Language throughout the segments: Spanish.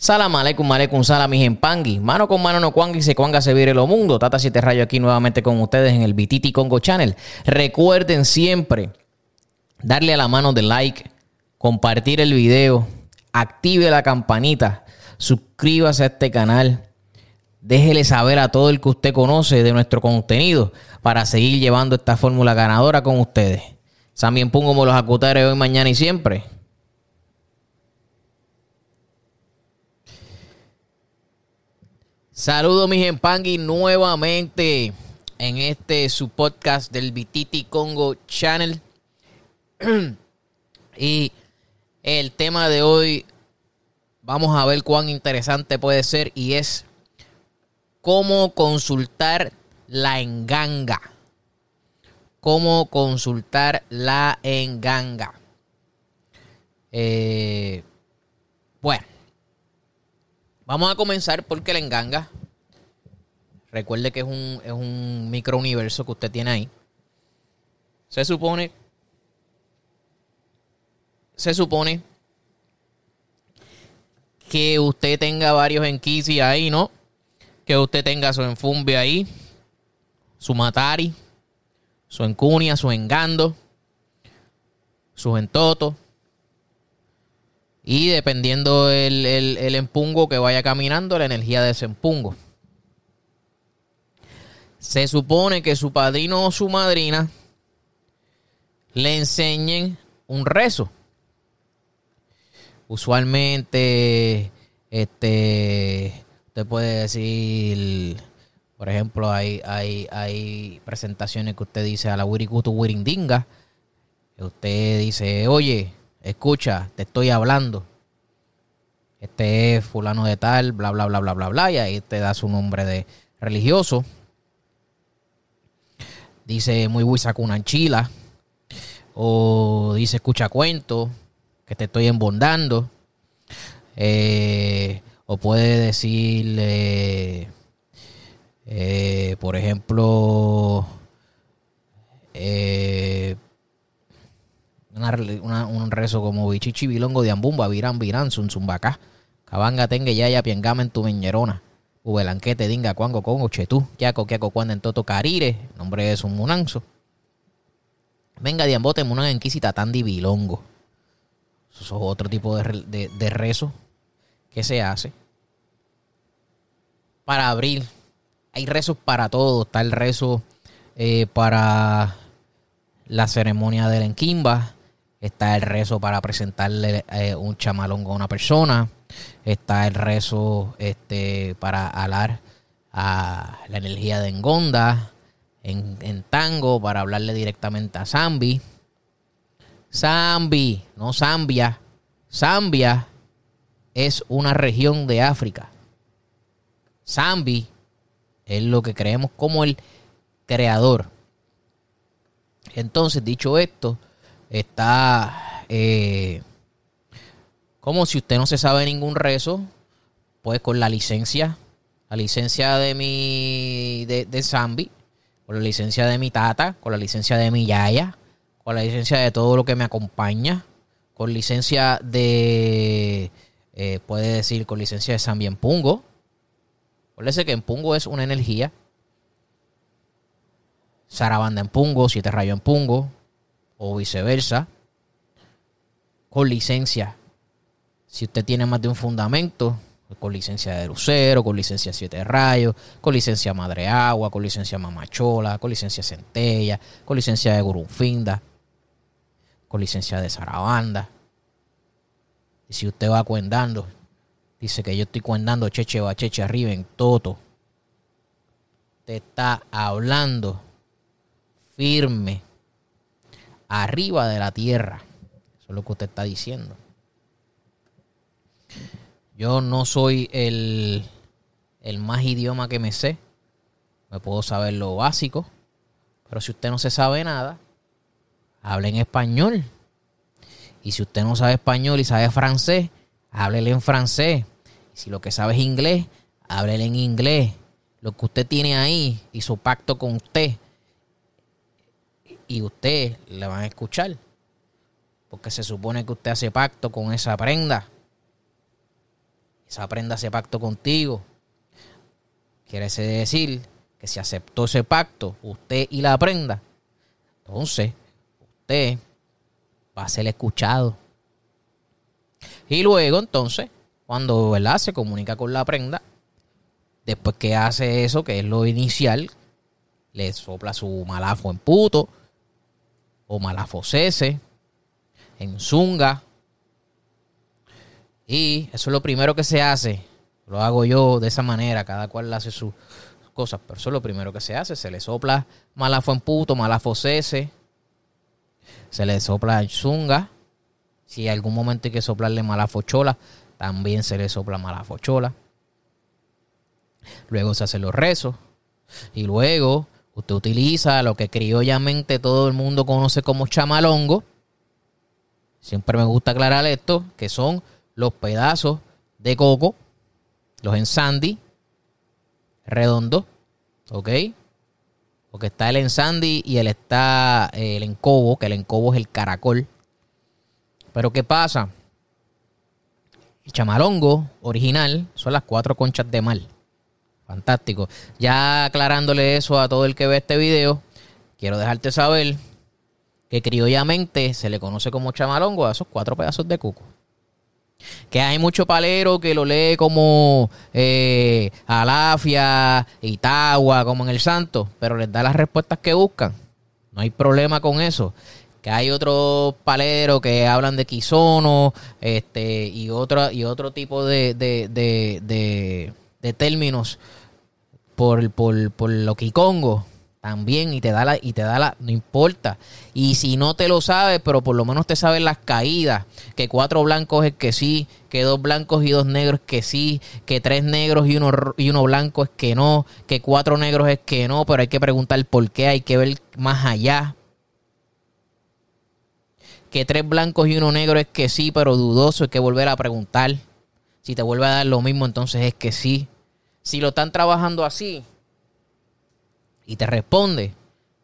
Salam aleikum, aleikum, salam. Mano con mano no cuanga y se cuanga se vire lo mundo. Tata Siete Rayo aquí nuevamente con ustedes en el Bititi Congo Channel. Recuerden siempre darle a la mano de like, compartir el video, active la campanita, suscríbase a este canal. Déjele saber a todo el que usted conoce de nuestro contenido para seguir llevando esta fórmula ganadora con ustedes. También pongo los acutares hoy, mañana y siempre. Saludos mis empangui nuevamente en este su podcast del Bititi Congo Channel. y el tema de hoy vamos a ver cuán interesante puede ser y es cómo consultar la enganga. Cómo consultar la enganga. Eh, bueno, Vamos a comenzar porque la enganga. Recuerde que es un, es un microuniverso que usted tiene ahí. Se supone. Se supone que usted tenga varios enquisi ahí, ¿no? Que usted tenga su enfumbe ahí, su matari, su encunia, su engando, su entoto y dependiendo el, el, empungo que vaya caminando, la energía de ese empungo. Se supone que su padrino o su madrina le enseñen un rezo. Usualmente, este, usted puede decir, por ejemplo, hay, hay, hay presentaciones que usted dice a la Wirikutu Wirindinga. Usted dice, oye, escucha, te estoy hablando. Este es fulano de tal, bla, bla, bla, bla, bla, bla, y ahí te da su nombre de religioso. Dice muy chila O dice escucha cuento, que te estoy embondando. Eh, o puede decir, eh, por ejemplo, un rezo como bichichi bilongo de ambumba, virán, virán, sun zumbacá. Cabanga tenga ya piengama en tu meñerona. Ubelanquete dinga cuango con chetú. Yaco quiaco cuando en toto carire. Nombre es un munanzo. Venga diambote munan en quisita tan bilongo. Eso es otro tipo de, de, rezo que se hace. Para abrir. Hay rezos para todo. Está el rezo eh, para la ceremonia del enquimba Está el rezo para presentarle eh, un chamalongo a una persona. Está el rezo este, para alar a la energía de Engonda. En, tango, para hablarle directamente a Zambi. Zambi, no Zambia. Zambia es una región de África. Zambi es lo que creemos como el creador. Entonces, dicho esto, está eh, como si usted no se sabe ningún rezo, pues con la licencia, la licencia de mi, de, de Zambi, con la licencia de mi tata, con la licencia de mi yaya, con la licencia de todo lo que me acompaña, con licencia de, eh, puede decir, con licencia de Zambi en Pungo. Acuérdese que en Pungo es una energía. Sarabanda en Pungo, Siete Rayo en Pungo, o viceversa, con licencia. Si usted tiene más de un fundamento, con licencia de Lucero, con licencia Siete Rayos, con licencia Madre Agua, con licencia Mamachola, con licencia Centella, con licencia de Gurunfinda, con licencia de Sarabanda. Y si usted va cuendando, dice que yo estoy cuendando cheche va cheche arriba en Toto. Te está hablando firme arriba de la tierra. Eso es lo que usted está diciendo. Yo no soy el, el más idioma que me sé. Me puedo saber lo básico. Pero si usted no se sabe nada, hable en español. Y si usted no sabe español y sabe francés, háblele en francés. Y si lo que sabe es inglés, háblele en inglés. Lo que usted tiene ahí y su pacto con usted y usted le van a escuchar. Porque se supone que usted hace pacto con esa prenda. esa prenda ese pacto contigo. Quiere decir que si aceptó ese pacto, usted y la prenda, entonces usted va a ser escuchado. Y luego, entonces, cuando ¿verdad? se comunica con la prenda, después que hace eso, que es lo inicial, le sopla su malafo en puto o malafo cese, en zunga. Y eso es lo primero que se hace. Lo hago yo de esa manera, cada cual hace sus cosas, pero eso es lo primero que se hace. Se le sopla malafo en puto, malafo cese, se le sopla en zunga. Si en algún momento hay que soplarle malafo chola, también se le sopla mala fochola. Luego se hacen los rezos. Y luego usted utiliza lo que criollamente todo el mundo conoce como chamalongo. Siempre me gusta aclarar esto, que son los pedazos de coco, los ensandi redondos, ¿ok? Porque está el ensandi y el está el encobo, que el encobo es el caracol. Pero ¿qué pasa? chamalongo original son las cuatro conchas de mal. Fantástico. Ya aclarándole eso a todo el que ve este video, quiero dejarte saber que criollamente se le conoce como chamalongo a esos cuatro pedazos de cuco. Que hay mucho palero que lo lee como eh, Alafia, Itagua, como en el Santo, pero les da las respuestas que buscan. No hay problema con eso que hay otros paleros que hablan de quisono este, y, otro, y otro tipo de, de, de, términos por, por, por lo quicongo también y te da la y te da la no importa y si no te lo sabes pero por lo menos te sabes las caídas que cuatro blancos es que sí que dos blancos y dos negros es que sí que tres negros y uno y uno blanco es que no que cuatro negros es que no pero hay que preguntar por qué hay que ver más allá que tres blancos y uno negro es que sí, pero dudoso, hay que volver a preguntar. Si te vuelve a dar lo mismo, entonces es que sí. Si lo están trabajando así y te responde,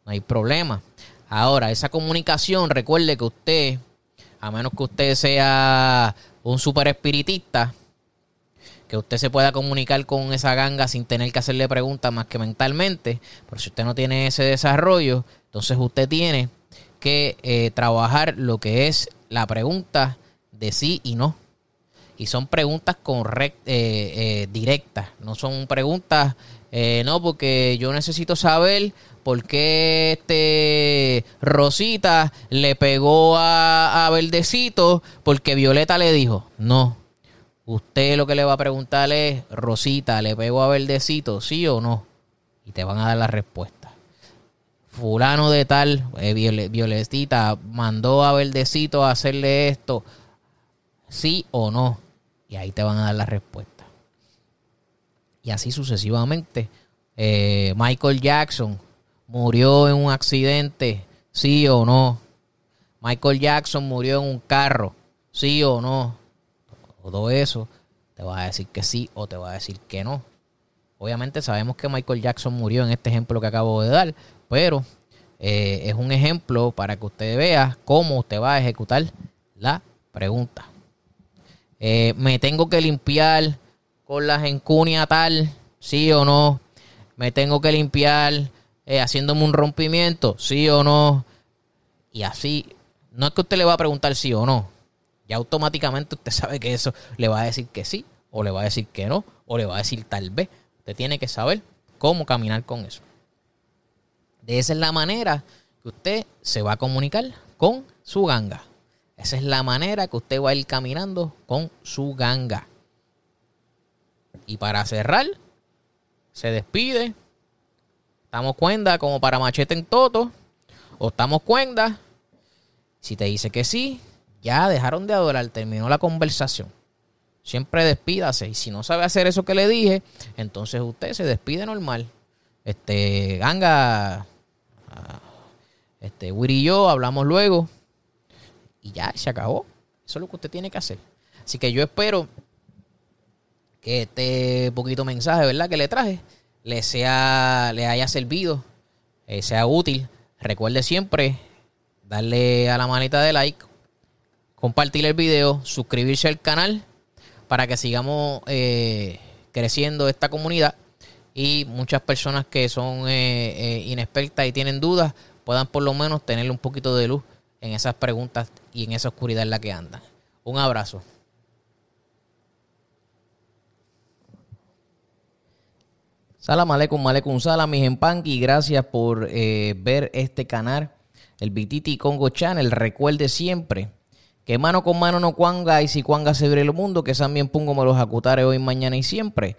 no hay problema. Ahora, esa comunicación, recuerde que usted, a menos que usted sea un super espiritista, que usted se pueda comunicar con esa ganga sin tener que hacerle preguntas más que mentalmente, pero si usted no tiene ese desarrollo, entonces usted tiene que eh, trabajar lo que es la pregunta de sí y no. Y son preguntas eh, eh, directas, no son preguntas, no, porque yo necesito saber por qué este Rosita le pegó a, a Verdecito porque Violeta le dijo, no. Usted lo que le va a preguntar es, Rosita, ¿le pegó a Verdecito, sí o no? Y te van a dar la respuesta fulano de tal, eh, Violetita, mandó a Verdecito a hacerle esto, sí o no. Y ahí te van a dar la respuesta. Y así sucesivamente. Eh, Michael Jackson murió en un accidente, sí o no. Michael Jackson murió en un carro, sí o no. Todo eso te va a decir que sí o te va a decir que no. Obviamente sabemos que Michael Jackson murió en este ejemplo que acabo de dar, pero eh, es un ejemplo para que usted vea cómo usted va a ejecutar la pregunta. Eh, ¿Me tengo que limpiar con la encunia tal? ¿Sí o no? ¿Me tengo que limpiar eh, haciéndome un rompimiento? ¿Sí o no? Y así, no es que usted le va a preguntar sí o no. Ya automáticamente usted sabe que eso le va a decir que sí, o le va a decir que no, o le va a decir tal vez. Usted tiene que saber cómo caminar con eso. De esa es la manera que usted se va a comunicar con su ganga. Esa es la manera que usted va a ir caminando con su ganga. Y para cerrar, se despide. Estamos cuenta como para machete en toto. O estamos cuenta. Si te dice que sí, ya dejaron de adorar. Terminó la conversación. Siempre despídase. Y si no sabe hacer eso que le dije, entonces usted se despide normal. Este, ganga, este, Wiri y yo hablamos luego. Y ya, se acabó. Eso es lo que usted tiene que hacer. Así que yo espero que este poquito mensaje, ¿verdad? Que le traje, le sea, le haya servido, eh, sea útil. Recuerde siempre darle a la manita de like, compartir el video, suscribirse al canal para que sigamos eh, creciendo esta comunidad y muchas personas que son eh, inexpertas y tienen dudas puedan por lo menos tener un poquito de luz en esas preguntas y en esa oscuridad en la que andan. Un abrazo. Salam aleikum, aleikum salam, mis y Gracias por eh, ver este canal, el Bititi Congo Channel. Recuerde siempre que mano con mano no cuanga y si cuanga se abre el mundo, que también pongo me los acutare hoy, mañana y siempre.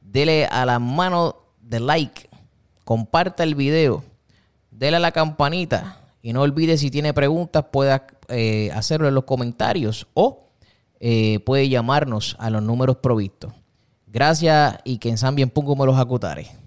Dele a la mano de like, comparta el video, dele a la campanita y no olvide si tiene preguntas pueda eh, hacerlo en los comentarios o eh, puede llamarnos a los números provistos. Gracias y que en San bien pongo los acutare.